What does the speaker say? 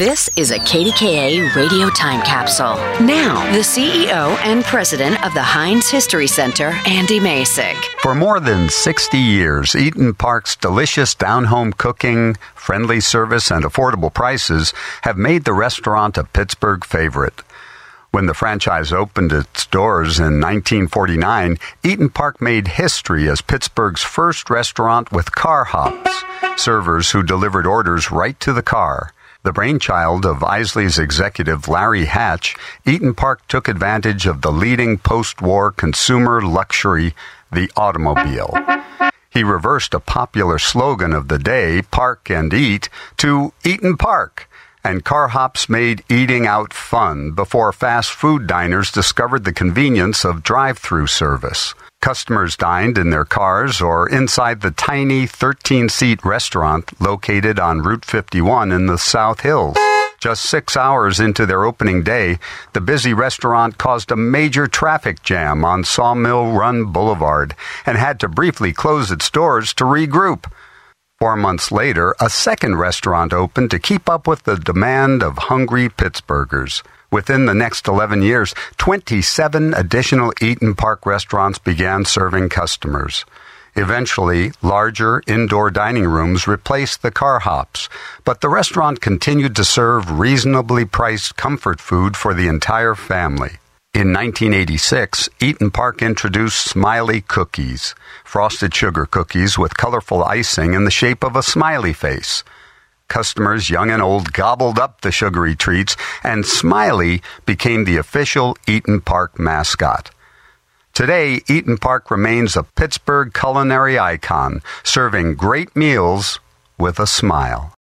This is a KDKA radio time capsule. Now, the CEO and president of the Heinz History Center, Andy Masich. For more than 60 years, Eat'n Park's delicious down home cooking, friendly service, and affordable prices have made the restaurant a Pittsburgh favorite. When the franchise opened its doors in 1949, Eat'n Park made history as Pittsburgh's first restaurant with car hops, servers who delivered orders right to the car. The brainchild of Isaly's executive Larry Hatch, Eat'n Park took advantage of the leading post war consumer luxury, the automobile. He reversed a popular slogan of the day, Park and Eat, to Eat'n Park, and car hops made eating out fun before fast food diners discovered the convenience of drive through service. Customers dined in their cars or inside the tiny 13 seat restaurant located on Route 51 in the South Hills. Just six hours into their opening day, the busy restaurant caused a major traffic jam on Sawmill Run Boulevard and had to briefly close its doors to regroup. Four months later, a second restaurant opened to keep up with the demand of hungry Pittsburghers. Within the next 11 years, 27 additional Eat'n Park restaurants began serving customers. Eventually, larger indoor dining rooms replaced the car hops, but the restaurant continued to serve reasonably priced comfort food for the entire family. In 1986, Eat'n Park introduced Smiley Cookies, frosted sugar cookies with colorful icing in the shape of a smiley face. Customers, young and old, gobbled up the sugary treats, and Smiley became the official Eat'n Park mascot. Today, Eat'n Park remains a Pittsburgh culinary icon, serving great meals with a smile.